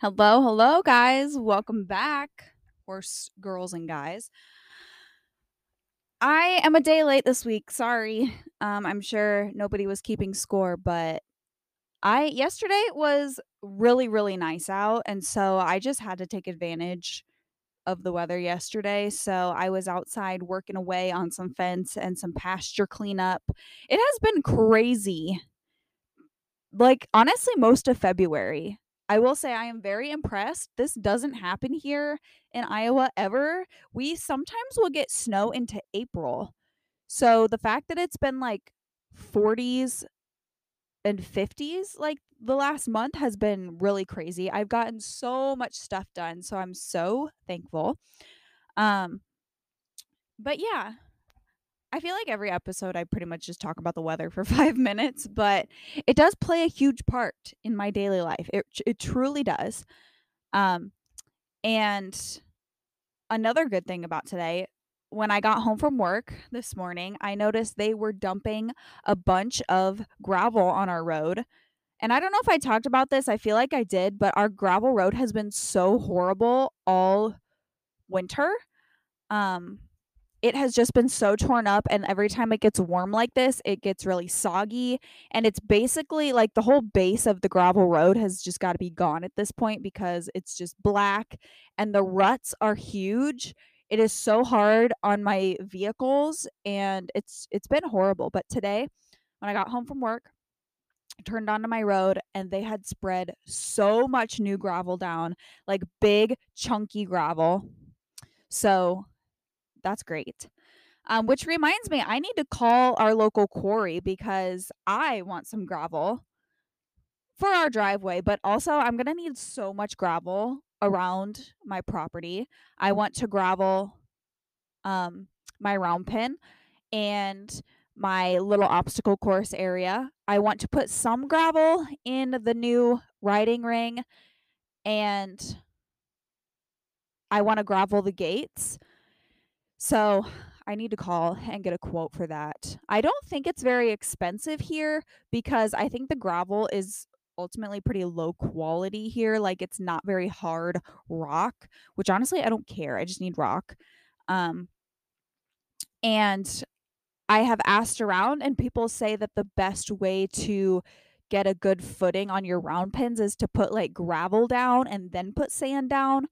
Hello, hello, guys. Welcome back, horse girls and guys. I am a day late this week. Sorry. Um, I'm sure nobody was keeping score, but I yesterday was really, really nice out, and so I just had to take advantage of the weather yesterday. So I was outside working away on some fence and some pasture cleanup. It has been crazy. Like honestly, most of February. I will say I am very impressed. This doesn't happen here in Iowa ever. We sometimes will get snow into April. So the fact that it's been like 40s and 50s like the last month has been really crazy. I've gotten so much stuff done, so I'm so thankful. Um but yeah, I feel like every episode I pretty much just talk about the weather for 5 minutes, but it does play a huge part in my daily life. It it truly does. Um and another good thing about today, when I got home from work this morning, I noticed they were dumping a bunch of gravel on our road. And I don't know if I talked about this. I feel like I did, but our gravel road has been so horrible all winter. Um it has just been so torn up and every time it gets warm like this it gets really soggy and it's basically like the whole base of the gravel road has just got to be gone at this point because it's just black and the ruts are huge. It is so hard on my vehicles and it's it's been horrible but today when i got home from work I turned onto my road and they had spread so much new gravel down like big chunky gravel. So that's great. Um, which reminds me, I need to call our local quarry because I want some gravel for our driveway, but also I'm going to need so much gravel around my property. I want to gravel um, my round pen and my little obstacle course area. I want to put some gravel in the new riding ring and I want to gravel the gates. So I need to call and get a quote for that. I don't think it's very expensive here because I think the gravel is ultimately pretty low quality here. Like it's not very hard rock, which honestly I don't care. I just need rock. Um and I have asked around and people say that the best way to get a good footing on your round pens is to put like gravel down and then put sand down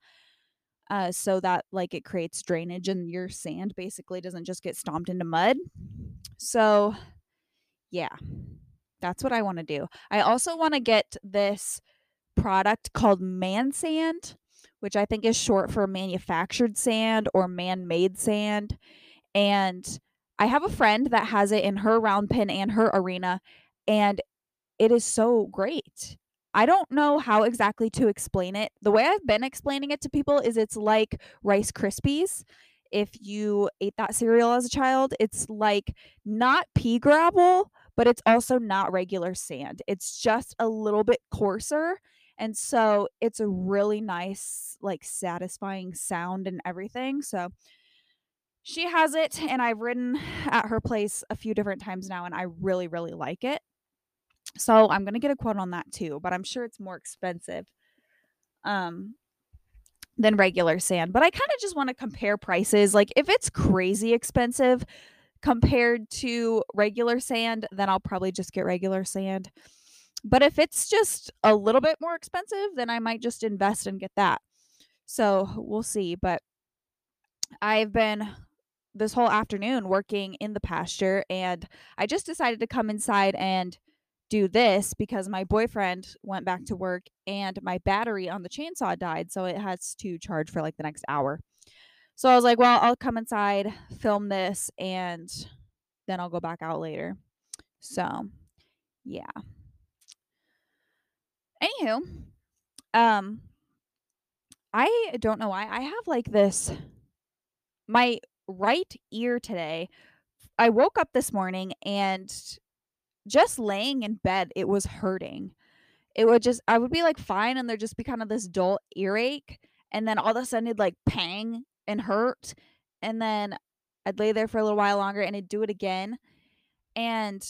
uh, so that like it creates drainage and your sand basically doesn't just get stomped into mud. So, yeah, that's what I want to do. I also want to get this product called man sand, which I think is short for manufactured sand or man made sand. And I have a friend that has it in her round pen and her arena, and it is so great. I don't know how exactly to explain it. The way I've been explaining it to people is it's like Rice Krispies. If you ate that cereal as a child, it's like not pea gravel, but it's also not regular sand. It's just a little bit coarser. And so it's a really nice, like satisfying sound and everything. So she has it, and I've ridden at her place a few different times now, and I really, really like it. So I'm gonna get a quote on that too, but I'm sure it's more expensive um than regular sand. But I kind of just want to compare prices. Like if it's crazy expensive compared to regular sand, then I'll probably just get regular sand. But if it's just a little bit more expensive, then I might just invest and get that. So we'll see. But I've been this whole afternoon working in the pasture and I just decided to come inside and do this because my boyfriend went back to work and my battery on the chainsaw died. So it has to charge for like the next hour. So I was like, well, I'll come inside, film this, and then I'll go back out later. So yeah. Anywho, um, I don't know why I have like this my right ear today. I woke up this morning and just laying in bed, it was hurting. It would just I would be like fine and there'd just be kind of this dull earache and then all of a sudden it'd like pang and hurt and then I'd lay there for a little while longer and it'd do it again. And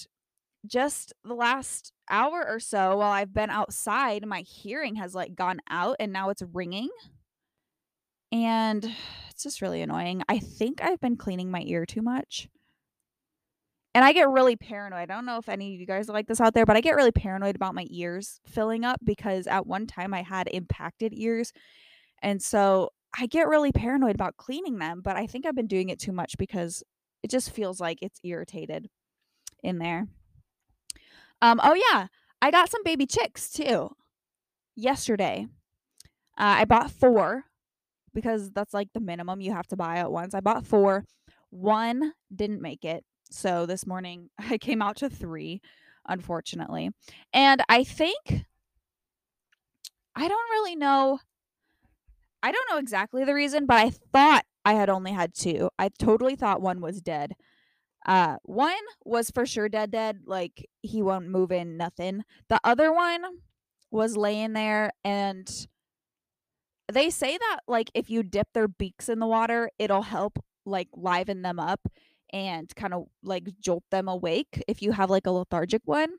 just the last hour or so while I've been outside, my hearing has like gone out and now it's ringing. And it's just really annoying. I think I've been cleaning my ear too much. And I get really paranoid. I don't know if any of you guys are like this out there, but I get really paranoid about my ears filling up because at one time I had impacted ears. And so I get really paranoid about cleaning them, but I think I've been doing it too much because it just feels like it's irritated in there. Um, oh yeah, I got some baby chicks too yesterday. Uh, I bought four because that's like the minimum you have to buy at once. I bought four. One didn't make it. So this morning I came out to three, unfortunately. And I think, I don't really know. I don't know exactly the reason, but I thought I had only had two. I totally thought one was dead. Uh, one was for sure dead, dead. Like he won't move in, nothing. The other one was laying there, and they say that like if you dip their beaks in the water, it'll help like liven them up and kind of like jolt them awake if you have like a lethargic one.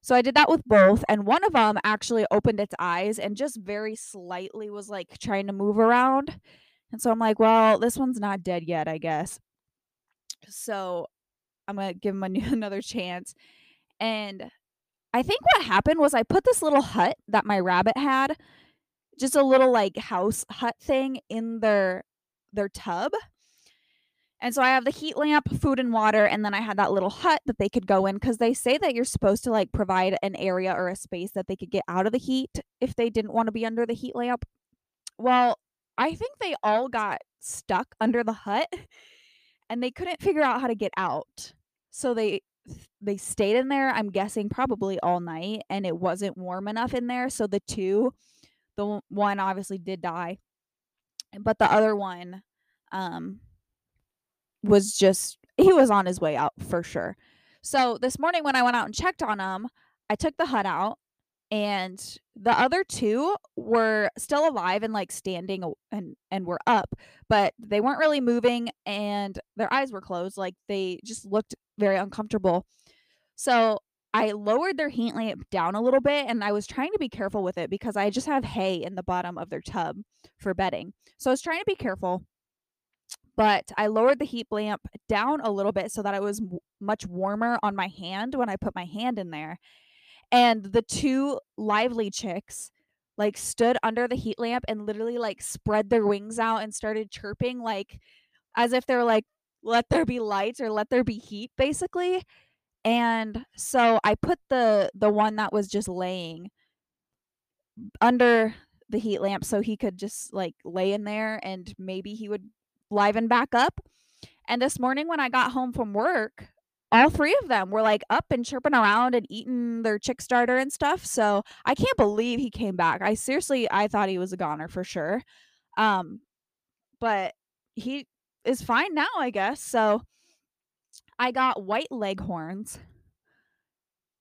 So I did that with both, and one of them actually opened its eyes and just very slightly was like trying to move around. And so I'm like, well, this one's not dead yet, I guess. So I'm going to give him another chance. And I think what happened was I put this little hut that my rabbit had, just a little like house hut thing in their their tub. And so I have the heat lamp, food and water, and then I had that little hut that they could go in because they say that you're supposed to like provide an area or a space that they could get out of the heat if they didn't want to be under the heat lamp. Well, I think they all got stuck under the hut and they couldn't figure out how to get out. So they they stayed in there, I'm guessing probably all night and it wasn't warm enough in there, so the two the one obviously did die. But the other one um was just he was on his way out for sure. So this morning when I went out and checked on him, I took the hut out and the other two were still alive and like standing and and were up but they weren't really moving and their eyes were closed like they just looked very uncomfortable. So i lowered their heat lamp down a little bit and i was trying to be careful with it because i just have hay in the bottom of their tub for bedding. So i was trying to be careful but I lowered the heat lamp down a little bit so that it was much warmer on my hand when I put my hand in there and the two lively chicks like stood under the heat lamp and literally like spread their wings out and started chirping like as if they're like let there be light or let there be heat basically and so i put the the one that was just laying under the heat lamp so he could just like lay in there and maybe he would liven back up and this morning when i got home from work all three of them were like up and chirping around and eating their chick starter and stuff. So I can't believe he came back. I seriously I thought he was a goner for sure. Um but he is fine now, I guess. So I got white leghorns.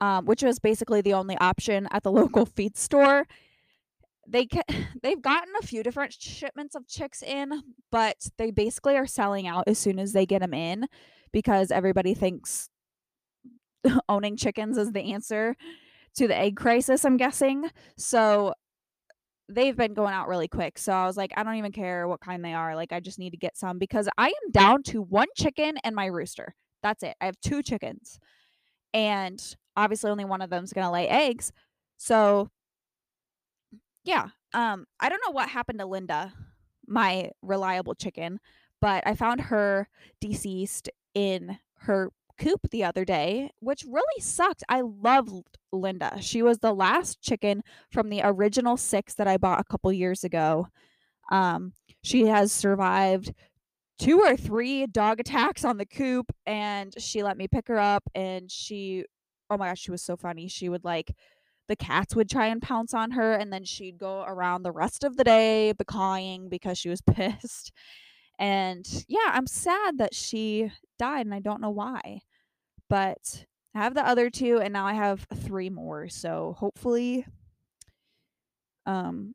Um, which was basically the only option at the local feed store. They they've gotten a few different shipments of chicks in, but they basically are selling out as soon as they get them in because everybody thinks owning chickens is the answer to the egg crisis, I'm guessing. So they've been going out really quick. So I was like, I don't even care what kind they are. Like, I just need to get some because I am down to one chicken and my rooster. That's it. I have two chickens. And obviously only one of them's going to lay eggs. So yeah, um I don't know what happened to Linda, my reliable chicken, but I found her deceased in her coop the other day, which really sucked. I loved Linda. She was the last chicken from the original six that I bought a couple years ago. Um, she has survived two or three dog attacks on the coop, and she let me pick her up. And she, oh my gosh, she was so funny. She would like, the cats would try and pounce on her, and then she'd go around the rest of the day becawing because she was pissed. And yeah, I'm sad that she died and I don't know why. But I have the other two and now I have three more. So hopefully um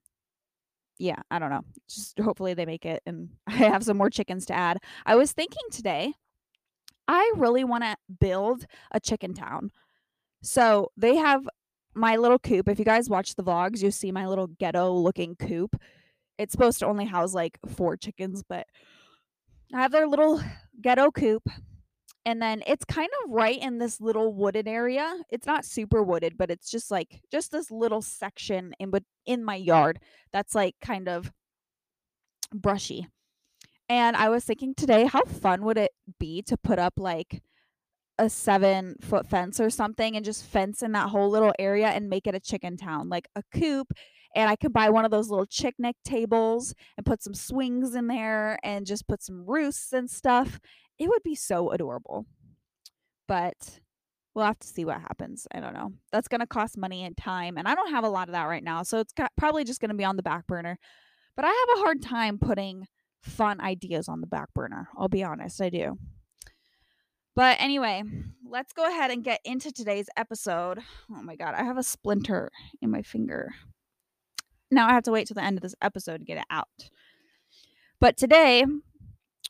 yeah, I don't know. Just hopefully they make it and I have some more chickens to add. I was thinking today I really want to build a chicken town. So they have my little coop. If you guys watch the vlogs, you see my little ghetto looking coop. It's supposed to only house like four chickens, but I have their little ghetto coop. And then it's kind of right in this little wooded area. It's not super wooded, but it's just like just this little section in but in my yard that's like kind of brushy. And I was thinking today, how fun would it be to put up like a seven foot fence or something and just fence in that whole little area and make it a chicken town, like a coop. And I could buy one of those little picnic tables and put some swings in there and just put some roosts and stuff. It would be so adorable. But we'll have to see what happens. I don't know. That's going to cost money and time. And I don't have a lot of that right now. So it's probably just going to be on the back burner. But I have a hard time putting fun ideas on the back burner. I'll be honest, I do. But anyway, let's go ahead and get into today's episode. Oh my god, I have a splinter in my finger. Now I have to wait till the end of this episode to get it out. But today,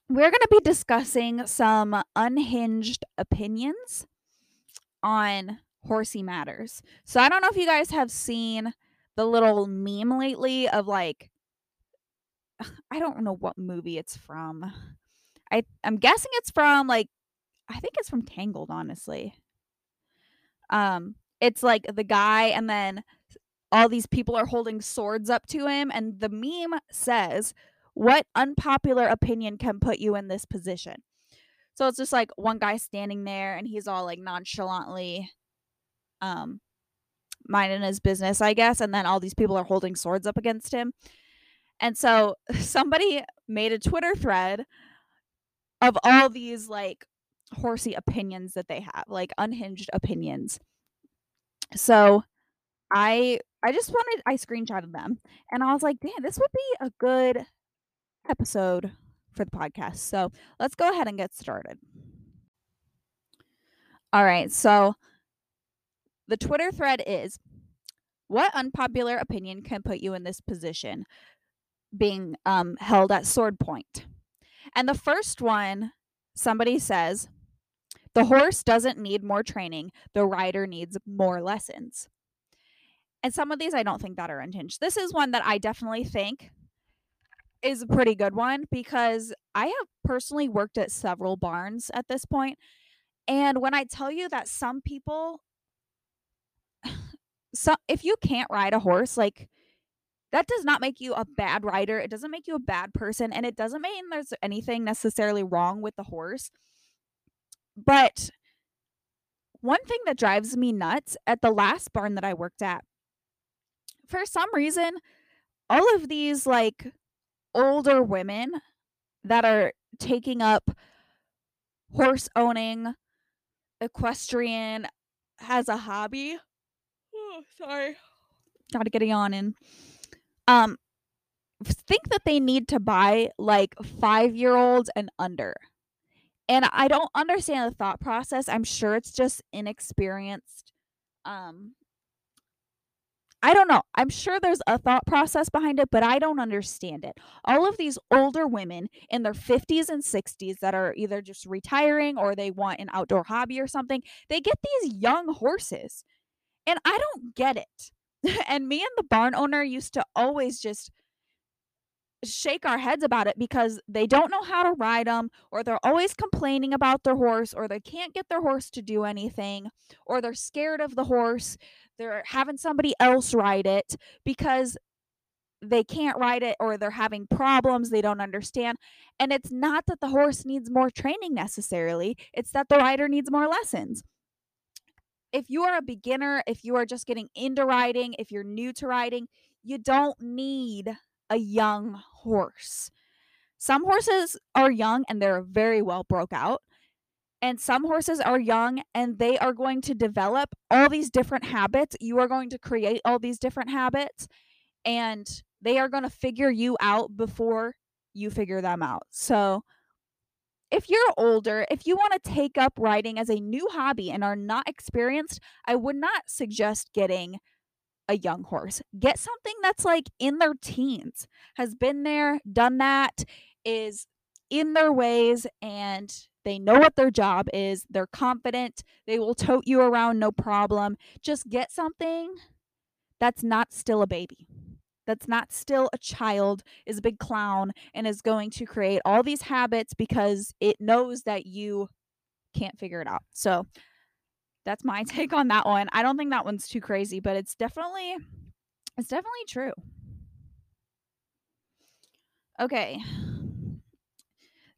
we're going to be discussing some unhinged opinions on horsey matters. So I don't know if you guys have seen the little meme lately of like I don't know what movie it's from. I I'm guessing it's from like I think it's from Tangled, honestly. Um, it's like the guy, and then all these people are holding swords up to him, and the meme says, "What unpopular opinion can put you in this position?" So it's just like one guy standing there, and he's all like nonchalantly, um, minding his business, I guess, and then all these people are holding swords up against him. And so somebody made a Twitter thread of all these like horsey opinions that they have, like unhinged opinions. So I I just wanted I screenshotted them and I was like, damn, this would be a good episode for the podcast. So let's go ahead and get started. All right, so the Twitter thread is what unpopular opinion can put you in this position being um, held at sword point? And the first one, somebody says, the horse doesn't need more training, the rider needs more lessons. And some of these I don't think that are unhinged. This is one that I definitely think is a pretty good one because I have personally worked at several barns at this point. And when I tell you that some people so if you can't ride a horse, like that does not make you a bad rider. It doesn't make you a bad person. And it doesn't mean there's anything necessarily wrong with the horse. But one thing that drives me nuts at the last barn that I worked at, for some reason, all of these like older women that are taking up horse owning, equestrian as a hobby. Oh, sorry. Gotta get a yawn in. Um, think that they need to buy like five year olds and under. And I don't understand the thought process. I'm sure it's just inexperienced. Um, I don't know. I'm sure there's a thought process behind it, but I don't understand it. All of these older women in their 50s and 60s that are either just retiring or they want an outdoor hobby or something, they get these young horses. And I don't get it. and me and the barn owner used to always just shake our heads about it because they don't know how to ride them or they're always complaining about their horse or they can't get their horse to do anything or they're scared of the horse. They're having somebody else ride it because they can't ride it or they're having problems they don't understand. And it's not that the horse needs more training necessarily it's that the rider needs more lessons. If you are a beginner if you are just getting into riding if you're new to riding you don't need a young horse. Some horses are young and they're very well broke out. And some horses are young and they are going to develop all these different habits. You are going to create all these different habits and they are going to figure you out before you figure them out. So, if you're older, if you want to take up riding as a new hobby and are not experienced, I would not suggest getting a young horse. Get something that's like in their teens, has been there, done that, is in their ways, and They know what their job is. They're confident. They will tote you around no problem. Just get something that's not still a baby. That's not still a child, is a big clown, and is going to create all these habits because it knows that you can't figure it out. So that's my take on that one. I don't think that one's too crazy, but it's definitely it's definitely true. Okay.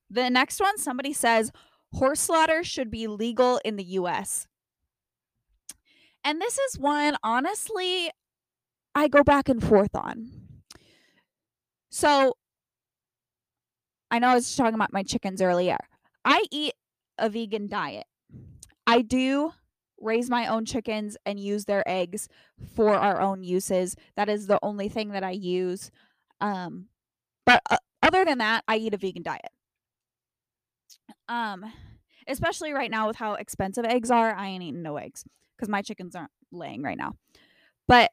The next one somebody says horse slaughter should be legal in the US. And this is one honestly I go back and forth on. So I know I was talking about my chickens earlier. I eat a vegan diet. I do raise my own chickens and use their eggs for our own uses. That is the only thing that I use. Um, but uh, other than that, I eat a vegan diet. Um, especially right now with how expensive eggs are, I ain't eating no eggs because my chickens aren't laying right now. But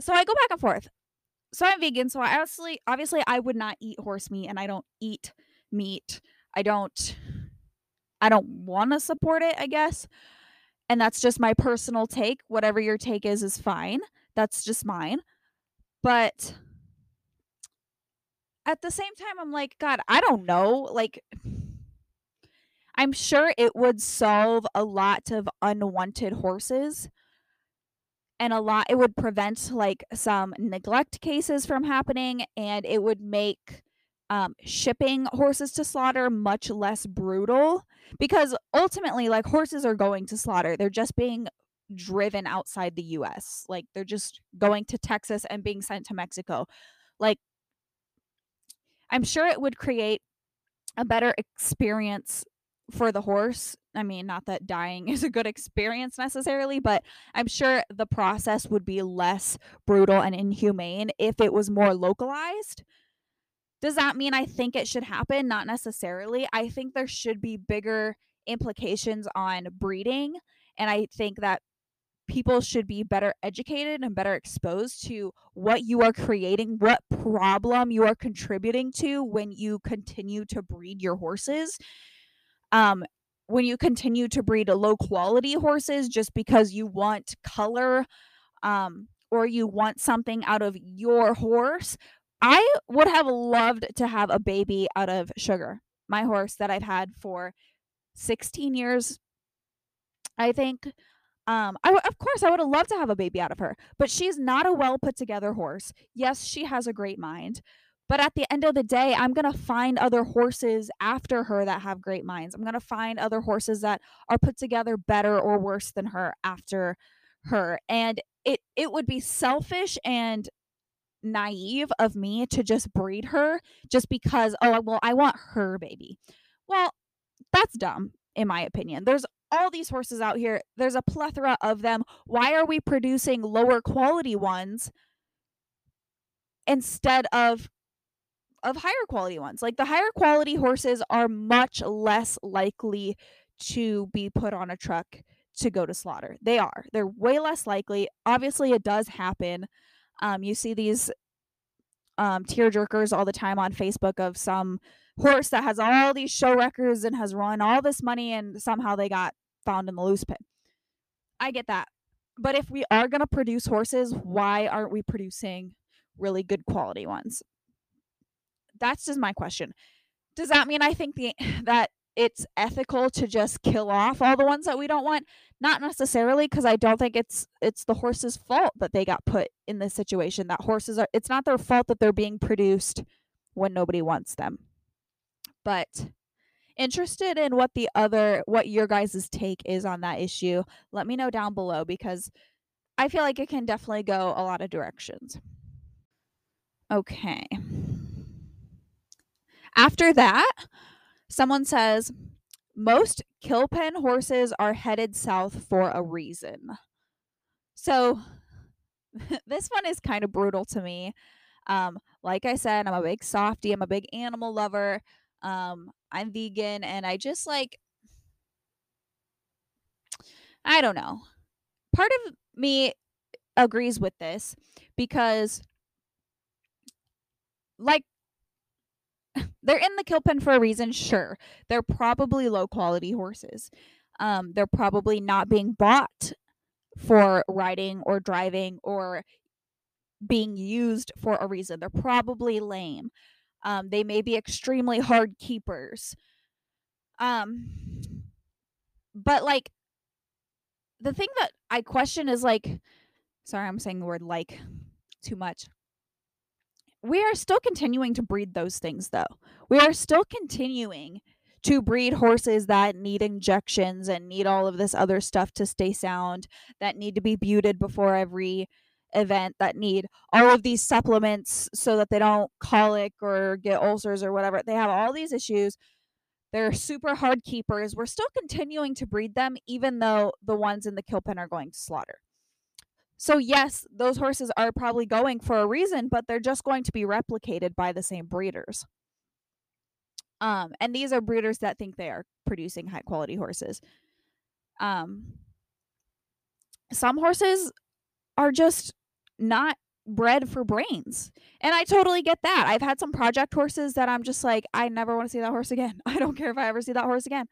so I go back and forth. So I'm vegan, so I obviously obviously I would not eat horse meat and I don't eat meat. I don't I don't want to support it, I guess. And that's just my personal take. Whatever your take is is fine. That's just mine. But at the same time I'm like, god, I don't know. Like I'm sure it would solve a lot of unwanted horses and a lot it would prevent like some neglect cases from happening and it would make um, shipping horses to slaughter much less brutal because ultimately like horses are going to slaughter they're just being driven outside the US like they're just going to Texas and being sent to Mexico like I'm sure it would create a better experience for the horse. I mean, not that dying is a good experience necessarily, but I'm sure the process would be less brutal and inhumane if it was more localized. Does that mean I think it should happen? Not necessarily. I think there should be bigger implications on breeding. And I think that people should be better educated and better exposed to what you are creating, what problem you are contributing to when you continue to breed your horses um, when you continue to breed low quality horses just because you want color um, or you want something out of your horse, I would have loved to have a baby out of Sugar, my horse that I've had for 16 years, I think. Um, I of course I would have loved to have a baby out of her, but she's not a well put together horse. Yes, she has a great mind, but at the end of the day, I'm going to find other horses after her that have great minds. I'm going to find other horses that are put together better or worse than her after her. And it it would be selfish and naive of me to just breed her just because oh well I want her baby. Well, that's dumb in my opinion. There's all these horses out here. There's a plethora of them. Why are we producing lower quality ones instead of of higher quality ones. Like the higher quality horses are much less likely to be put on a truck to go to slaughter. They are. They're way less likely. Obviously, it does happen. Um, you see these um, tear jerkers all the time on Facebook of some horse that has all these show records and has run all this money and somehow they got found in the loose pit. I get that. But if we are going to produce horses, why aren't we producing really good quality ones? that's just my question. Does that mean I think the that it's ethical to just kill off all the ones that we don't want? Not necessarily because I don't think it's it's the horse's fault that they got put in this situation. That horses are it's not their fault that they're being produced when nobody wants them. But interested in what the other what your guys' take is on that issue. Let me know down below because I feel like it can definitely go a lot of directions. Okay. After that, someone says, most kill pen horses are headed south for a reason. So, this one is kind of brutal to me. Um, like I said, I'm a big softy, I'm a big animal lover. Um, I'm vegan, and I just like, I don't know. Part of me agrees with this because, like they're in the kill pen for a reason, sure. They're probably low quality horses. Um, they're probably not being bought for riding or driving or being used for a reason. They're probably lame. Um, they may be extremely hard keepers. Um, but like the thing that I question is like, sorry, I'm saying the word like too much. We are still continuing to breed those things though. We are still continuing to breed horses that need injections and need all of this other stuff to stay sound, that need to be buted before every event, that need all of these supplements so that they don't colic or get ulcers or whatever. They have all these issues. They're super hard keepers. We're still continuing to breed them, even though the ones in the kill pen are going to slaughter. So, yes, those horses are probably going for a reason, but they're just going to be replicated by the same breeders. Um, and these are breeders that think they are producing high quality horses. Um, some horses are just not bred for brains. And I totally get that. I've had some project horses that I'm just like, I never want to see that horse again. I don't care if I ever see that horse again.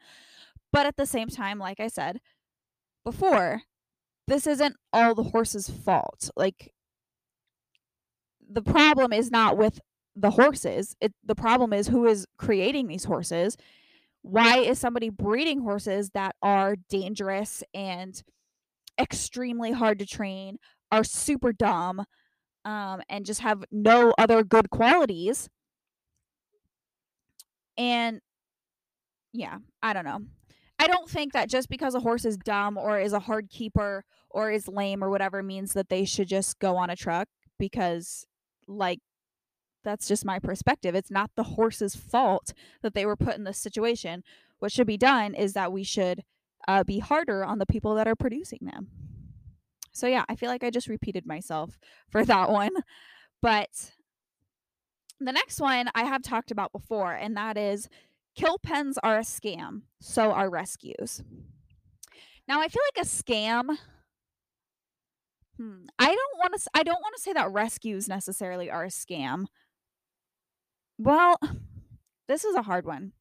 But at the same time, like I said before, this isn't all the horse's fault. Like, the problem is not with the horses. It the problem is who is creating these horses. Why is somebody breeding horses that are dangerous and extremely hard to train, are super dumb, um, and just have no other good qualities? And yeah, I don't know. I don't think that just because a horse is dumb or is a hard keeper or is lame or whatever means that they should just go on a truck because like that's just my perspective. It's not the horse's fault that they were put in this situation. What should be done is that we should uh, be harder on the people that are producing them. So, yeah, I feel like I just repeated myself for that one. But the next one I have talked about before, and that is kill pens are a scam, so are rescues. Now, I feel like a scam. Hmm, I don't want to. I don't want to say that rescues necessarily are a scam well, this is a hard one.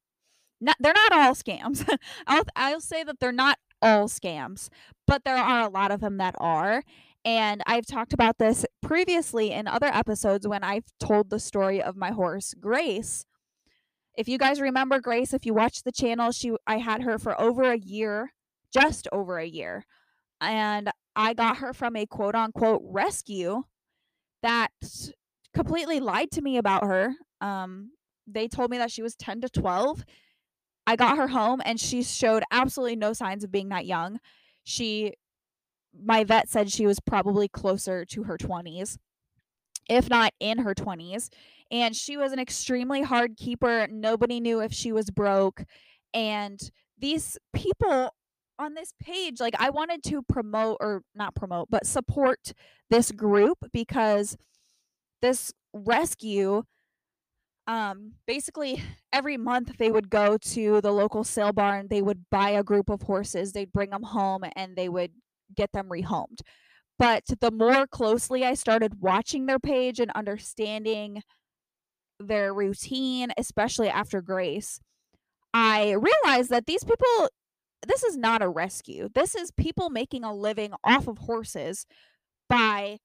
Not, they're not all scams. I'll, I'll say that they're not all scams, but there are a lot of them that are. And I've talked about this previously in other episodes when I've told the story of my horse, Grace. If you guys remember Grace, if you watch the channel, she I had her for over a year, just over a year. And I got her from a quote unquote rescue that completely lied to me about her. Um, they told me that she was 10 to 12. I got her home and she showed absolutely no signs of being that young. She, my vet said she was probably closer to her 20s, if not in her 20s. And she was an extremely hard keeper. Nobody knew if she was broke. And these people on this page, like I wanted to promote or not promote, but support this group because this rescue um basically every month they would go to the local sale barn they would buy a group of horses they'd bring them home and they would get them rehomed but the more closely i started watching their page and understanding their routine especially after grace i realized that these people this is not a rescue. This is people making a living off of horses by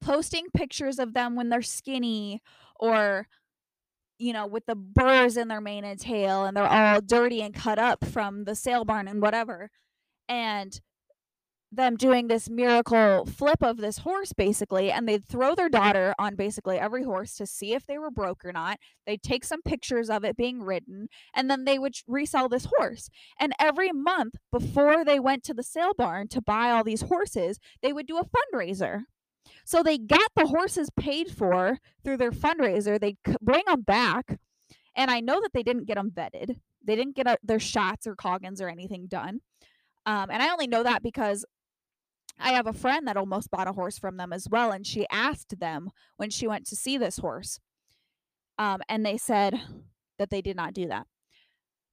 posting pictures of them when they're skinny or you know with the burrs in their mane and tail and they're all dirty and cut up from the sale barn and whatever. And them doing this miracle flip of this horse basically and they'd throw their daughter on basically every horse to see if they were broke or not they'd take some pictures of it being ridden and then they would resell this horse and every month before they went to the sale barn to buy all these horses they would do a fundraiser so they got the horses paid for through their fundraiser. They bring them back. And I know that they didn't get them vetted. They didn't get their shots or Coggins or anything done. Um, and I only know that because I have a friend that almost bought a horse from them as well. And she asked them when she went to see this horse. Um, and they said that they did not do that.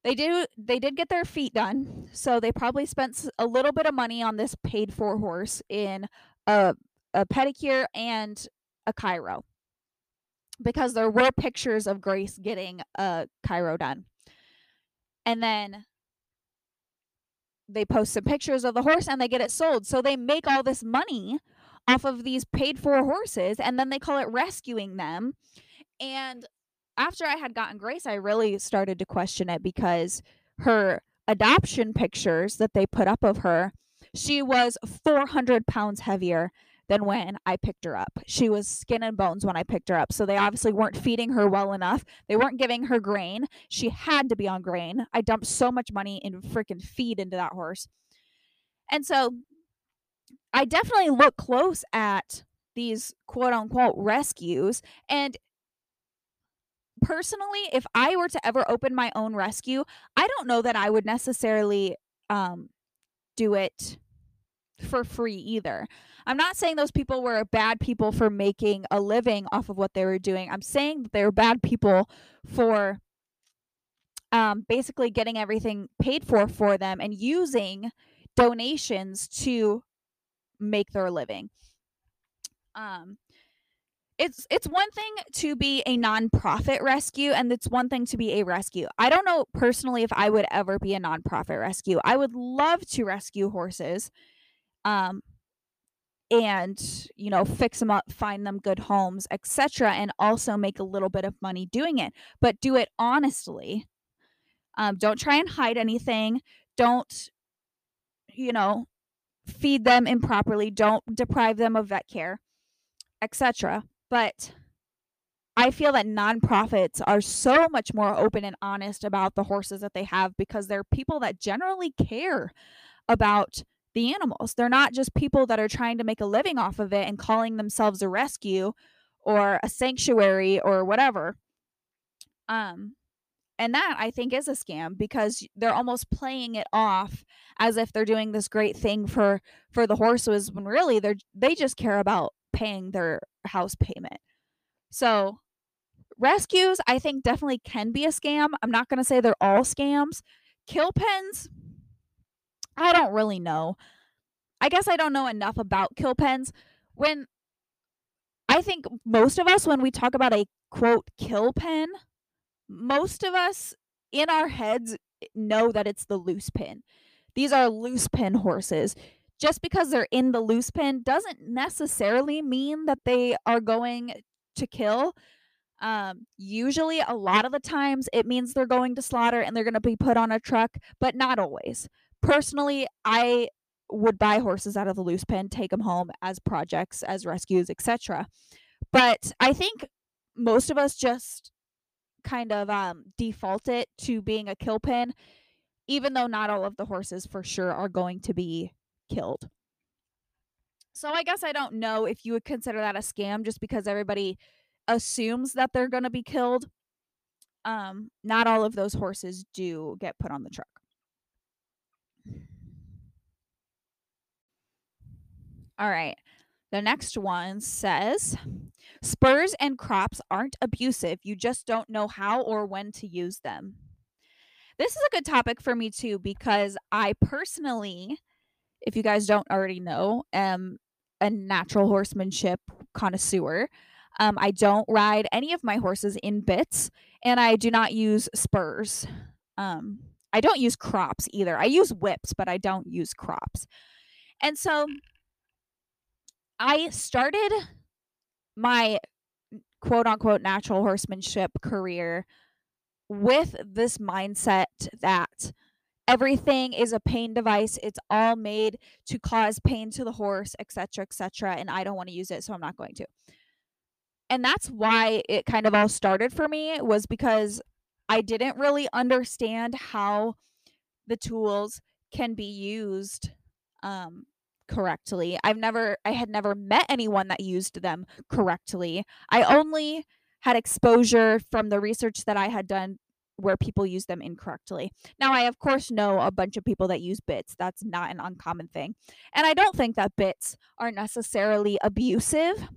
They do they did get their feet done. So they probably spent a little bit of money on this paid for horse in a a pedicure and a chiro. because there were pictures of Grace getting a chiro done. And then they post some pictures of the horse and they get it sold. So they make all this money off of these paid for horses and then they call it rescuing them. And after I had gotten Grace, I really started to question it because her adoption pictures that they put up of her, she was 400 pounds heavier than when I picked her up. She was skin and bones when I picked her up. So they obviously weren't feeding her well enough. They weren't giving her grain. She had to be on grain. I dumped so much money in freaking feed into that horse. And so I definitely look close at these quote unquote rescues. And personally, if I were to ever open my own rescue, I don't know that I would necessarily um, do it for free either. I'm not saying those people were bad people for making a living off of what they were doing. I'm saying that they were bad people for um, basically getting everything paid for for them and using donations to make their living. Um, it's it's one thing to be a nonprofit rescue and it's one thing to be a rescue. I don't know personally if I would ever be a nonprofit rescue. I would love to rescue horses um, and you know fix them up find them good homes etc and also make a little bit of money doing it. But do it honestly. Um, don't try and hide anything. Don't you know feed them improperly. Don't deprive them of vet care etc but I feel that nonprofits are so much more open and honest about the horses that they have because they're people that generally care about the animals. They're not just people that are trying to make a living off of it and calling themselves a rescue or a sanctuary or whatever. Um and that I think is a scam because they're almost playing it off as if they're doing this great thing for for the horses when really they're they just care about paying their house payment. So rescues I think definitely can be a scam. I'm not going to say they're all scams. Kill pens I don't really know. I guess I don't know enough about kill pens. When I think most of us, when we talk about a quote kill pen, most of us in our heads know that it's the loose pen. These are loose pen horses. Just because they're in the loose pen doesn't necessarily mean that they are going to kill. Um, usually, a lot of the times, it means they're going to slaughter and they're going to be put on a truck, but not always personally, I would buy horses out of the loose pen, take them home as projects, as rescues, etc. But I think most of us just kind of um, default it to being a kill pen, even though not all of the horses for sure are going to be killed. So I guess I don't know if you would consider that a scam just because everybody assumes that they're going to be killed. Um, not all of those horses do get put on the truck. All right. The next one says spurs and crops aren't abusive. You just don't know how or when to use them. This is a good topic for me too because I personally, if you guys don't already know, am a natural horsemanship connoisseur. Um, I don't ride any of my horses in bits and I do not use spurs. Um, I don't use crops either. I use whips, but I don't use crops. And so I started my quote unquote natural horsemanship career with this mindset that everything is a pain device. It's all made to cause pain to the horse etc etc and i don't want to use it so i'm not going to. And that's why it kind of all started for me was because i didn't really understand how the tools can be used um, correctly. I've never I had never met anyone that used them correctly. I only had exposure from the research that I had done where people use them incorrectly. Now, I of course know a bunch of people that use bits. That's not an uncommon thing. And I don't think that bits are necessarily abusive.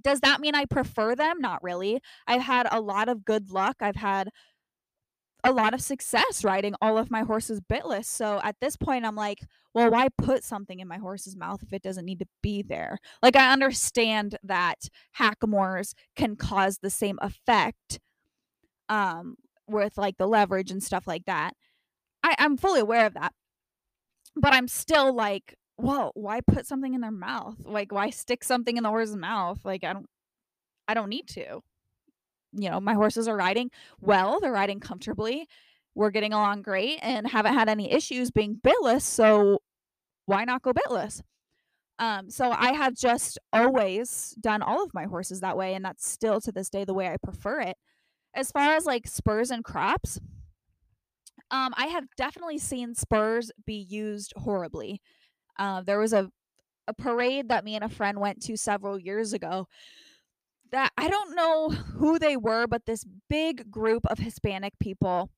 Does that mean I prefer them? Not really. I've had a lot of good luck. I've had a lot of success riding all of my horses bitless. So at this point, I'm like, well, why put something in my horse's mouth if it doesn't need to be there? Like, I understand that hackamores can cause the same effect um, with like the leverage and stuff like that. I, I'm fully aware of that. But I'm still like, well, why put something in their mouth? Like, why stick something in the horse's mouth? Like, I don't, I don't need to you know, my horses are riding well, they're riding comfortably. We're getting along great and haven't had any issues being bitless, so why not go bitless? Um, so I have just always done all of my horses that way, and that's still to this day the way I prefer it. As far as like spurs and crops, um, I have definitely seen spurs be used horribly. Uh, there was a a parade that me and a friend went to several years ago that I don't know who they were, but this big group of Hispanic people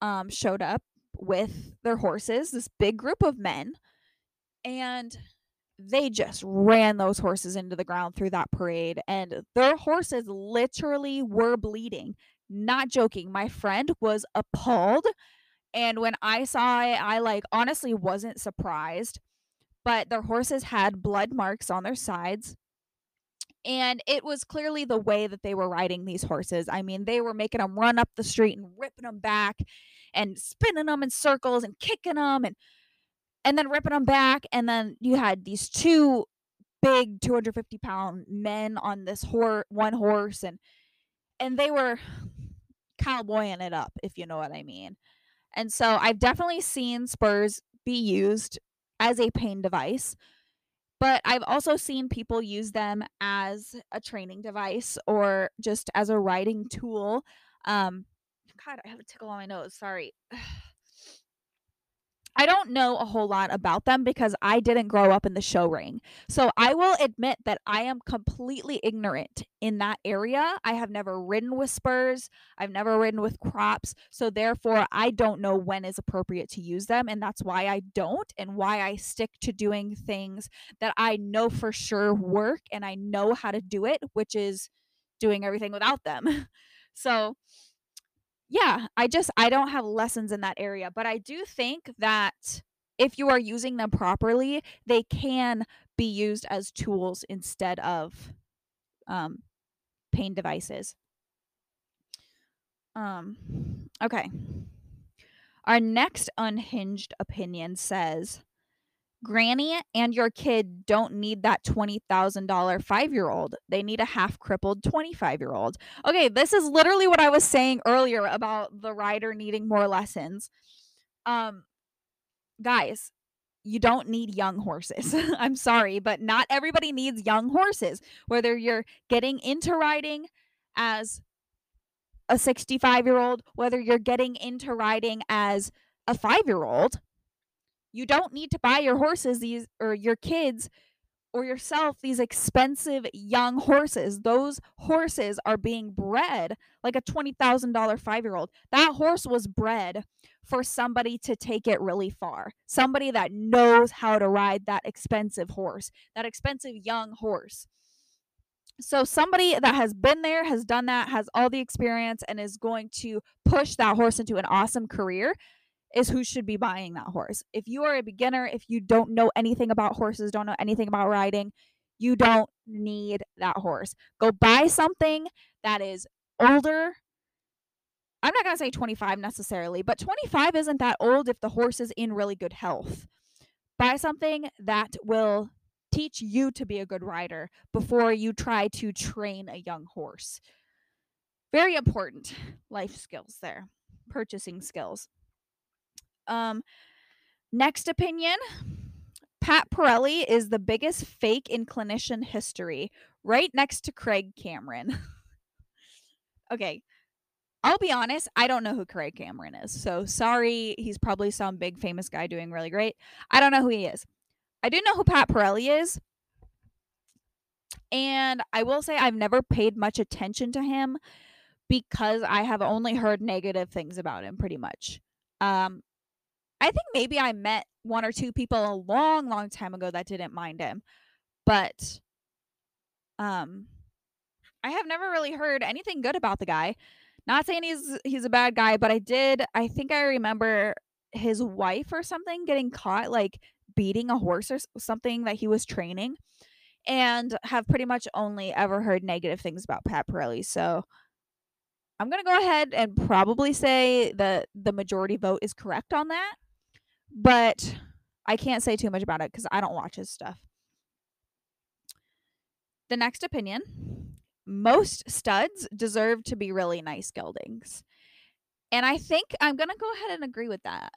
um, showed up with their horses, this big group of men, and they just ran those horses into the ground through that parade. And their horses literally were bleeding. Not joking. My friend was appalled. And when I saw it, I like honestly wasn't surprised. But their horses had blood marks on their sides and it was clearly the way that they were riding these horses. I mean, they were making them run up the street and ripping them back and spinning them in circles and kicking them and and then ripping them back and then you had these two big 250 pound men on this one horse and and they were cowboying it up if you know what i mean and so i've definitely seen spurs be used as a pain device but I've also seen people use them as a training device or just as a writing tool. Um, God, I have a tickle on my nose. Sorry. I don't know a whole lot about them because I didn't grow up in the show ring. So I will admit that I am completely ignorant in that area. I have never ridden with spurs, I've never ridden with crops. So therefore, I don't know when is appropriate to use them. And that's why I don't and why I stick to doing things that I know for sure work and I know how to do it, which is doing everything without them. so yeah, I just I don't have lessons in that area, but I do think that if you are using them properly, they can be used as tools instead of um, pain devices. Um, okay. Our next unhinged opinion says Granny and your kid don't need that $20,000 five year old. They need a half crippled 25 year old. Okay, this is literally what I was saying earlier about the rider needing more lessons. Um, guys, you don't need young horses. I'm sorry, but not everybody needs young horses. Whether you're getting into riding as a 65 year old, whether you're getting into riding as a five year old, you don't need to buy your horses these or your kids or yourself these expensive young horses. Those horses are being bred like a $20,000 five year old. That horse was bred for somebody to take it really far. Somebody that knows how to ride that expensive horse, that expensive young horse. So, somebody that has been there, has done that, has all the experience, and is going to push that horse into an awesome career is who should be buying that horse. If you are a beginner, if you don't know anything about horses, don't know anything about riding, you don't need that horse. Go buy something that is older. I'm not going to say 25 necessarily, but 25 isn't that old if the horse is in really good health. Buy something that will teach you to be a good rider before you try to train a young horse. Very important life skills there, purchasing skills. Um, next opinion Pat Parelli is the biggest fake in clinician history, right next to Craig Cameron. okay. I'll be honest, I don't know who Craig Cameron is. So sorry, he's probably some big famous guy doing really great. I don't know who he is. I do know who Pat Parelli is. And I will say I've never paid much attention to him because I have only heard negative things about him pretty much. Um, I think maybe I met one or two people a long, long time ago that didn't mind him. But um I have never really heard anything good about the guy. Not saying he's he's a bad guy, but I did I think I remember his wife or something getting caught like beating a horse or something that he was training and have pretty much only ever heard negative things about Pat Parelli. So I'm going to go ahead and probably say that the majority vote is correct on that. But I can't say too much about it because I don't watch his stuff. The next opinion most studs deserve to be really nice geldings. And I think I'm going to go ahead and agree with that.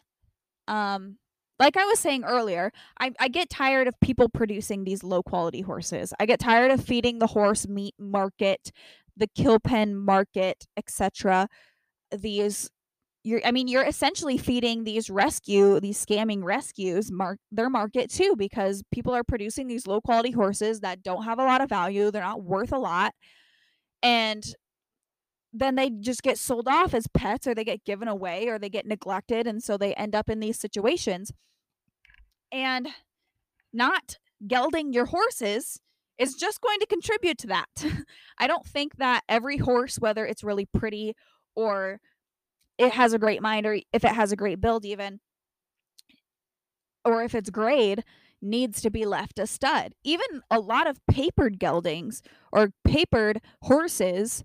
Um, like I was saying earlier, I, I get tired of people producing these low quality horses. I get tired of feeding the horse meat market, the kill pen market, etc. These you're I mean, you're essentially feeding these rescue, these scamming rescues mark their market too, because people are producing these low quality horses that don't have a lot of value, they're not worth a lot. And then they just get sold off as pets or they get given away or they get neglected and so they end up in these situations and not gelding your horses is just going to contribute to that. I don't think that every horse, whether it's really pretty or it has a great mind, or if it has a great build, even, or if it's grade, needs to be left a stud. Even a lot of papered geldings or papered horses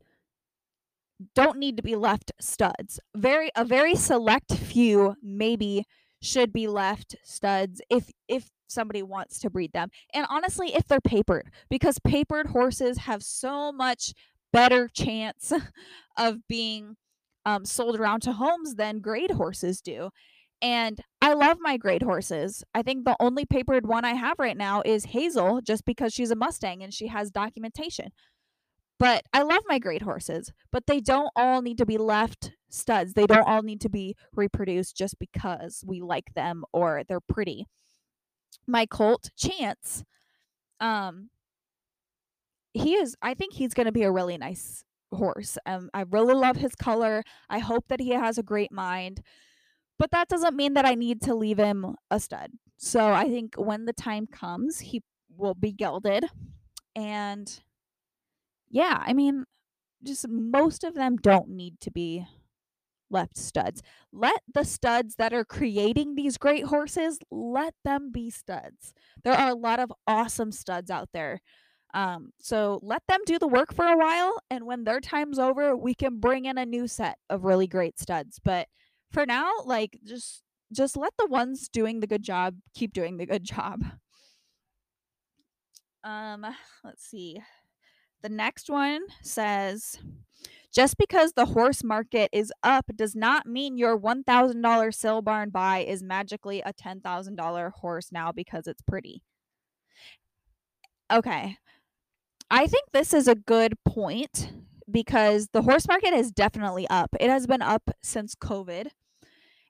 don't need to be left studs. Very a very select few maybe should be left studs if if somebody wants to breed them. And honestly, if they're papered because papered horses have so much better chance of being um, sold around to homes than grade horses do. And I love my grade horses. I think the only papered one I have right now is Hazel, just because she's a Mustang and she has documentation. But I love my grade horses, but they don't all need to be left studs. They don't all need to be reproduced just because we like them or they're pretty. My colt Chance, um, he is. I think he's going to be a really nice horse. Um, I really love his color. I hope that he has a great mind, but that doesn't mean that I need to leave him a stud. So I think when the time comes, he will be gelded, and yeah, I mean, just most of them don't need to be left studs. Let the studs that are creating these great horses, let them be studs. There are a lot of awesome studs out there. Um, so let them do the work for a while, and when their time's over, we can bring in a new set of really great studs. But for now, like just just let the ones doing the good job keep doing the good job. Um, let's see. The next one says just because the horse market is up does not mean your $1,000 sale barn buy is magically a $10,000 horse now because it's pretty. Okay. I think this is a good point because the horse market is definitely up. It has been up since COVID.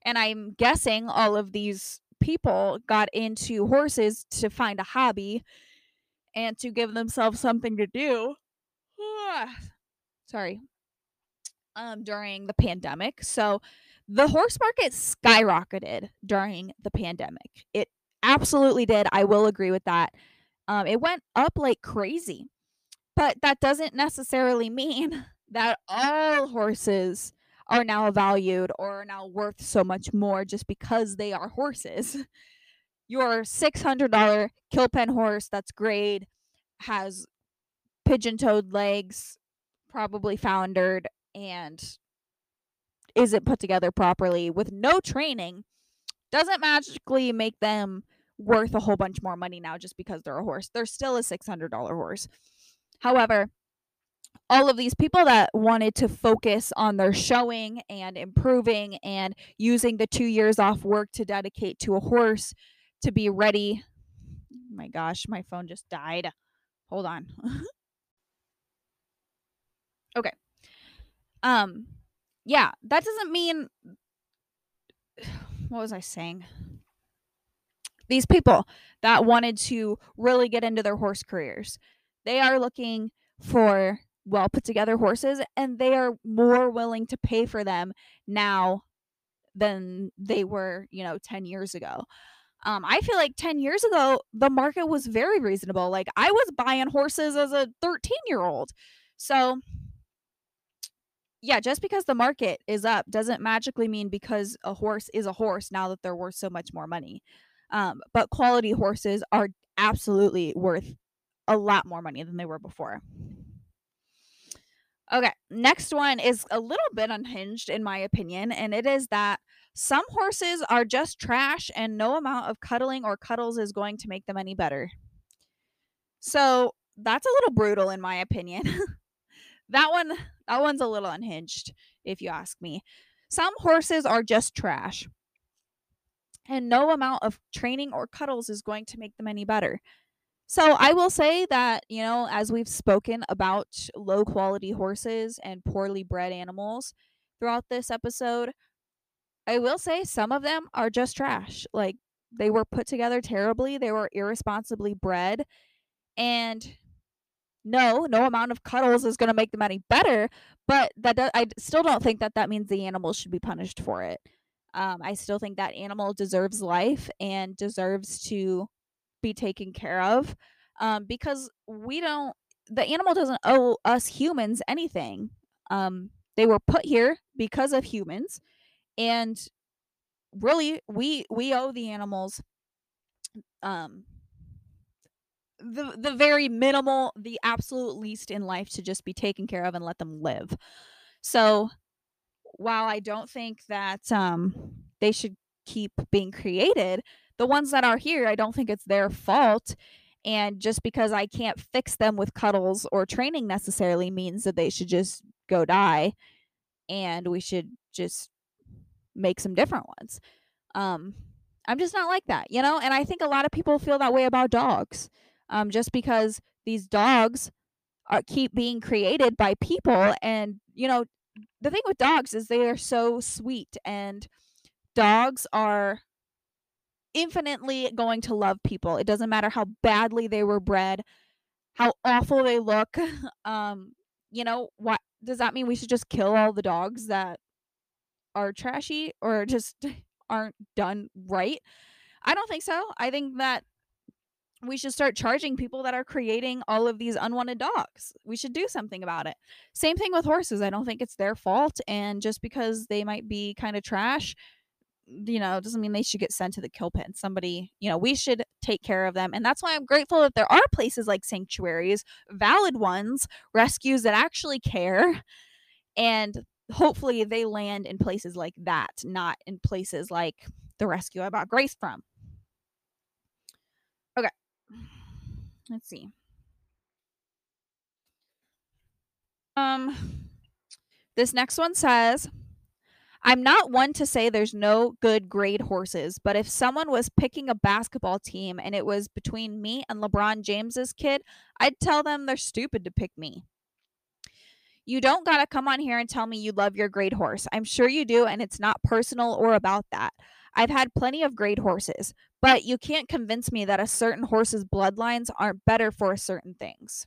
And I'm guessing all of these people got into horses to find a hobby and to give themselves something to do sorry, um, during the pandemic. So the horse market skyrocketed during the pandemic. It absolutely did. I will agree with that. Um, it went up like crazy. But that doesn't necessarily mean that all horses are now valued or are now worth so much more just because they are horses. Your $600 kill pen horse that's grade has pigeon toed legs, probably foundered, and isn't put together properly with no training doesn't magically make them worth a whole bunch more money now just because they're a horse. They're still a $600 horse. However, all of these people that wanted to focus on their showing and improving and using the two years off work to dedicate to a horse to be ready. Oh my gosh, my phone just died. Hold on. Okay. Um yeah, that doesn't mean what was I saying? These people that wanted to really get into their horse careers. They are looking for well put together horses and they are more willing to pay for them now than they were, you know, 10 years ago. Um, I feel like 10 years ago, the market was very reasonable. Like, I was buying horses as a 13 year old. So, yeah, just because the market is up doesn't magically mean because a horse is a horse now that they're worth so much more money. Um, but quality horses are absolutely worth a lot more money than they were before. Okay, next one is a little bit unhinged, in my opinion, and it is that some horses are just trash and no amount of cuddling or cuddles is going to make them any better. So that's a little brutal, in my opinion. that one, that one's a little unhinged, if you ask me. Some horses are just trash, and no amount of training or cuddles is going to make them any better. So I will say that, you know, as we've spoken about low quality horses and poorly bred animals throughout this episode, I will say some of them are just trash. Like they were put together terribly, they were irresponsibly bred, and no, no amount of cuddles is going to make them any better, but that does, I still don't think that that means the animal should be punished for it. Um, I still think that animal deserves life and deserves to be taken care of um, because we don't the animal doesn't owe us humans anything. Um, they were put here because of humans and really we we owe the animals um the the very minimal the absolute least in life to just be taken care of and let them live. So while i don't think that um they should keep being created the ones that are here, I don't think it's their fault. And just because I can't fix them with cuddles or training necessarily means that they should just go die and we should just make some different ones. Um, I'm just not like that, you know? And I think a lot of people feel that way about dogs. Um, just because these dogs are keep being created by people and you know the thing with dogs is they are so sweet and dogs are infinitely going to love people. It doesn't matter how badly they were bred, how awful they look. Um, you know, what does that mean we should just kill all the dogs that are trashy or just aren't done right? I don't think so. I think that we should start charging people that are creating all of these unwanted dogs. We should do something about it. Same thing with horses. I don't think it's their fault. And just because they might be kind of trash you know, it doesn't mean they should get sent to the kill pen. Somebody, you know, we should take care of them. And that's why I'm grateful that there are places like sanctuaries, valid ones, rescues that actually care. And hopefully they land in places like that, not in places like the rescue I bought Grace from. Okay. Let's see. Um this next one says I'm not one to say there's no good grade horses, but if someone was picking a basketball team and it was between me and LeBron James's kid, I'd tell them they're stupid to pick me. You don't got to come on here and tell me you love your grade horse. I'm sure you do, and it's not personal or about that. I've had plenty of great horses, but you can't convince me that a certain horse's bloodlines aren't better for certain things.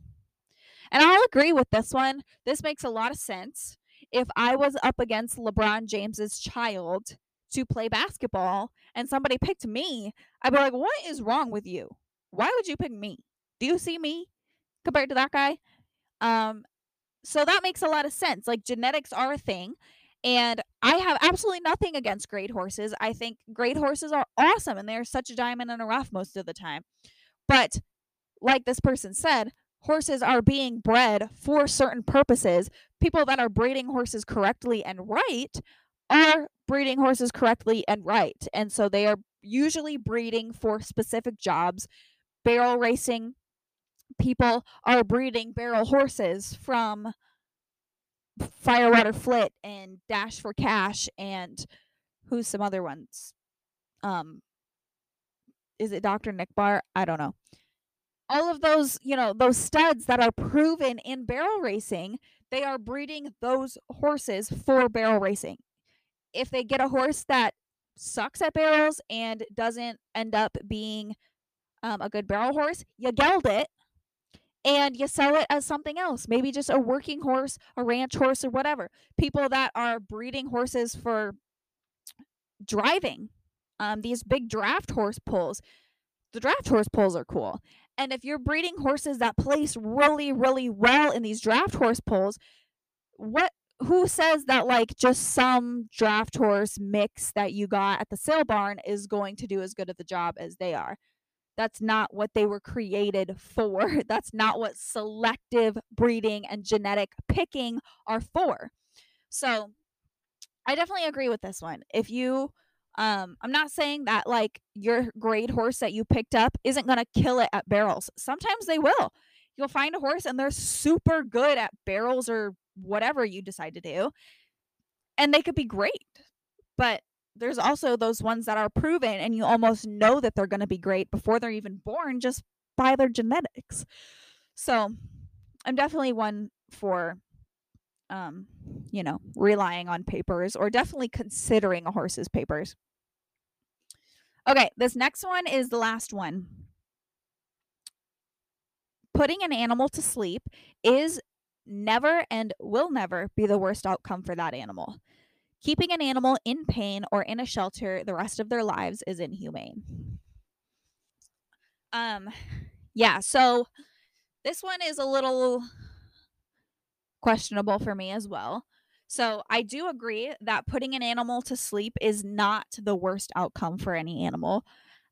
And I'll agree with this one. This makes a lot of sense if I was up against LeBron James's child to play basketball and somebody picked me, I'd be like, what is wrong with you? Why would you pick me? Do you see me compared to that guy? Um, so that makes a lot of sense. Like genetics are a thing. And I have absolutely nothing against great horses. I think great horses are awesome and they're such a diamond in a rough most of the time. But like this person said, horses are being bred for certain purposes. People that are breeding horses correctly and right are breeding horses correctly and right. And so they are usually breeding for specific jobs. Barrel racing people are breeding barrel horses from Firewater Flit and Dash for Cash and who's some other ones? Um is it Dr. Nick Bar? I don't know all of those, you know, those studs that are proven in barrel racing, they are breeding those horses for barrel racing. If they get a horse that sucks at barrels and doesn't end up being um, a good barrel horse, you geld it and you sell it as something else. Maybe just a working horse, a ranch horse, or whatever. People that are breeding horses for driving, um, these big draft horse pulls. The draft horse pulls are cool. And if you're breeding horses that place really, really well in these draft horse pulls, what who says that like just some draft horse mix that you got at the sale barn is going to do as good of the job as they are? That's not what they were created for. That's not what selective breeding and genetic picking are for. So, I definitely agree with this one. If you um I'm not saying that like your grade horse that you picked up isn't going to kill it at barrels. Sometimes they will. You'll find a horse and they're super good at barrels or whatever you decide to do. And they could be great. But there's also those ones that are proven and you almost know that they're going to be great before they're even born just by their genetics. So, I'm definitely one for um, you know, relying on papers or definitely considering a horse's papers. Okay, this next one is the last one. Putting an animal to sleep is never and will never be the worst outcome for that animal. Keeping an animal in pain or in a shelter the rest of their lives is inhumane. Um yeah, so this one is a little questionable for me as well. So I do agree that putting an animal to sleep is not the worst outcome for any animal.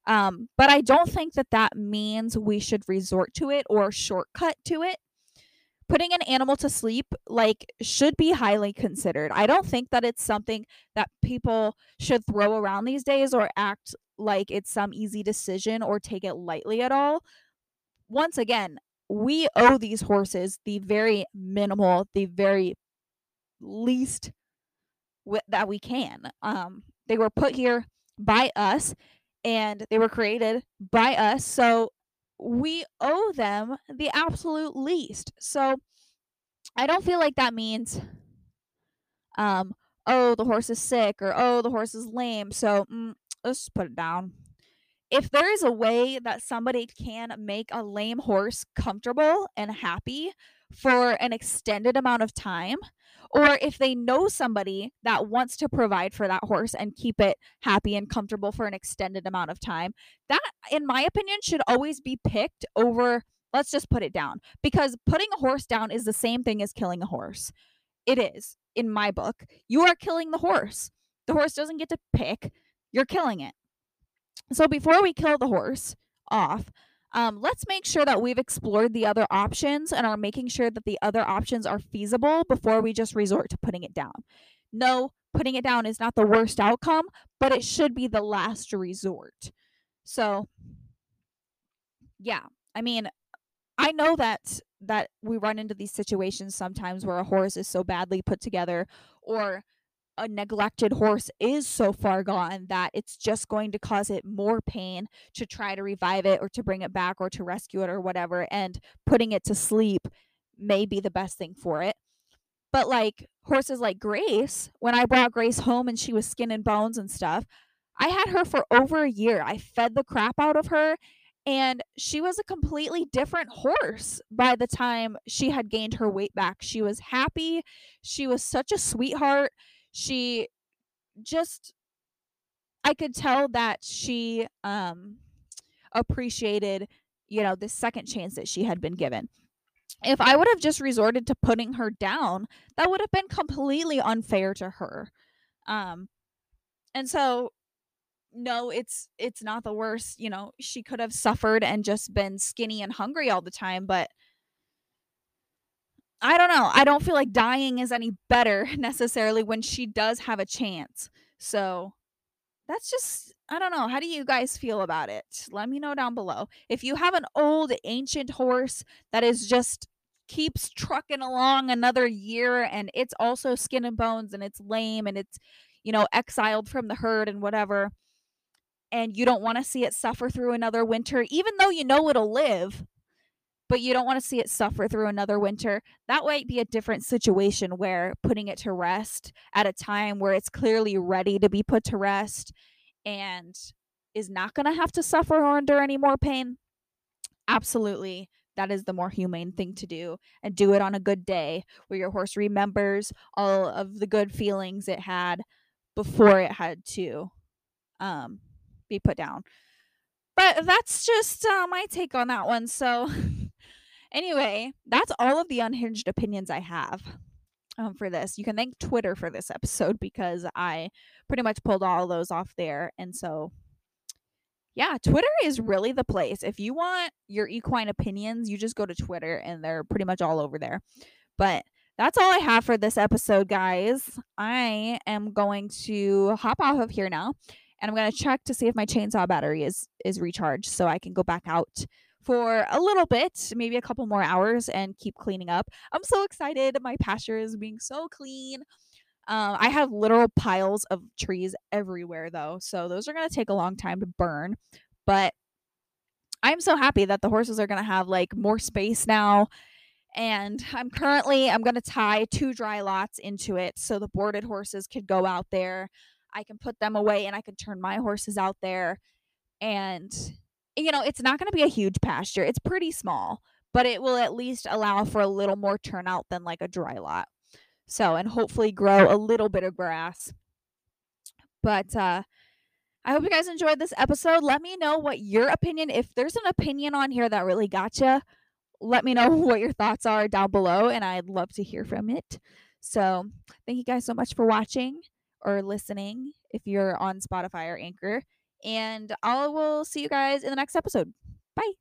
Um, but I don't think that that means we should resort to it or shortcut to it. Putting an animal to sleep like should be highly considered. I don't think that it's something that people should throw around these days or act like it's some easy decision or take it lightly at all. Once again, we owe these horses the very minimal, the very least w- that we can. Um, they were put here by us and they were created by us. So we owe them the absolute least. So I don't feel like that means, um, oh, the horse is sick or oh, the horse is lame. So mm, let's put it down if there is a way that somebody can make a lame horse comfortable and happy for an extended amount of time, or if they know somebody that wants to provide for that horse and keep it happy and comfortable for an extended amount of time, that, in my opinion, should always be picked over. Let's just put it down because putting a horse down is the same thing as killing a horse. It is, in my book. You are killing the horse. The horse doesn't get to pick, you're killing it. So before we kill the horse off, um, let's make sure that we've explored the other options and are making sure that the other options are feasible before we just resort to putting it down. No, putting it down is not the worst outcome, but it should be the last resort. So, yeah, I mean, I know that that we run into these situations sometimes where a horse is so badly put together or a neglected horse is so far gone that it's just going to cause it more pain to try to revive it or to bring it back or to rescue it or whatever. And putting it to sleep may be the best thing for it. But like horses like Grace, when I brought Grace home and she was skin and bones and stuff, I had her for over a year. I fed the crap out of her and she was a completely different horse by the time she had gained her weight back. She was happy. She was such a sweetheart she just I could tell that she um appreciated, you know, the second chance that she had been given. If I would have just resorted to putting her down, that would have been completely unfair to her. Um and so no, it's it's not the worst, you know, she could have suffered and just been skinny and hungry all the time, but I don't know. I don't feel like dying is any better necessarily when she does have a chance. So that's just I don't know. How do you guys feel about it? Let me know down below. If you have an old ancient horse that is just keeps trucking along another year and it's also skin and bones and it's lame and it's you know exiled from the herd and whatever and you don't want to see it suffer through another winter even though you know it'll live but you don't want to see it suffer through another winter. That might be a different situation where putting it to rest at a time where it's clearly ready to be put to rest and is not going to have to suffer or endure any more pain. Absolutely. That is the more humane thing to do and do it on a good day where your horse remembers all of the good feelings it had before it had to um, be put down. But that's just uh, my take on that one. So Anyway, that's all of the unhinged opinions I have. um, for this. You can thank Twitter for this episode because I pretty much pulled all those off there. And so, yeah, Twitter is really the place. If you want your equine opinions, you just go to Twitter and they're pretty much all over there. But that's all I have for this episode, guys. I am going to hop off of here now and I'm going to check to see if my chainsaw battery is is recharged so I can go back out for a little bit, maybe a couple more hours, and keep cleaning up. I'm so excited. My pasture is being so clean. Um, I have literal piles of trees everywhere, though, so those are going to take a long time to burn. But I'm so happy that the horses are going to have like more space now. And I'm currently I'm going to tie two dry lots into it so the boarded horses could go out there. I can put them away and I can turn my horses out there and you know, it's not going to be a huge pasture. It's pretty small, but it will at least allow for a little more turnout than like a dry lot. So, and hopefully grow a little bit of grass. But uh I hope you guys enjoyed this episode. Let me know what your opinion if there's an opinion on here that really got you, let me know what your thoughts are down below and I'd love to hear from it. So, thank you guys so much for watching or listening if you're on Spotify or Anchor. And I will see you guys in the next episode. Bye.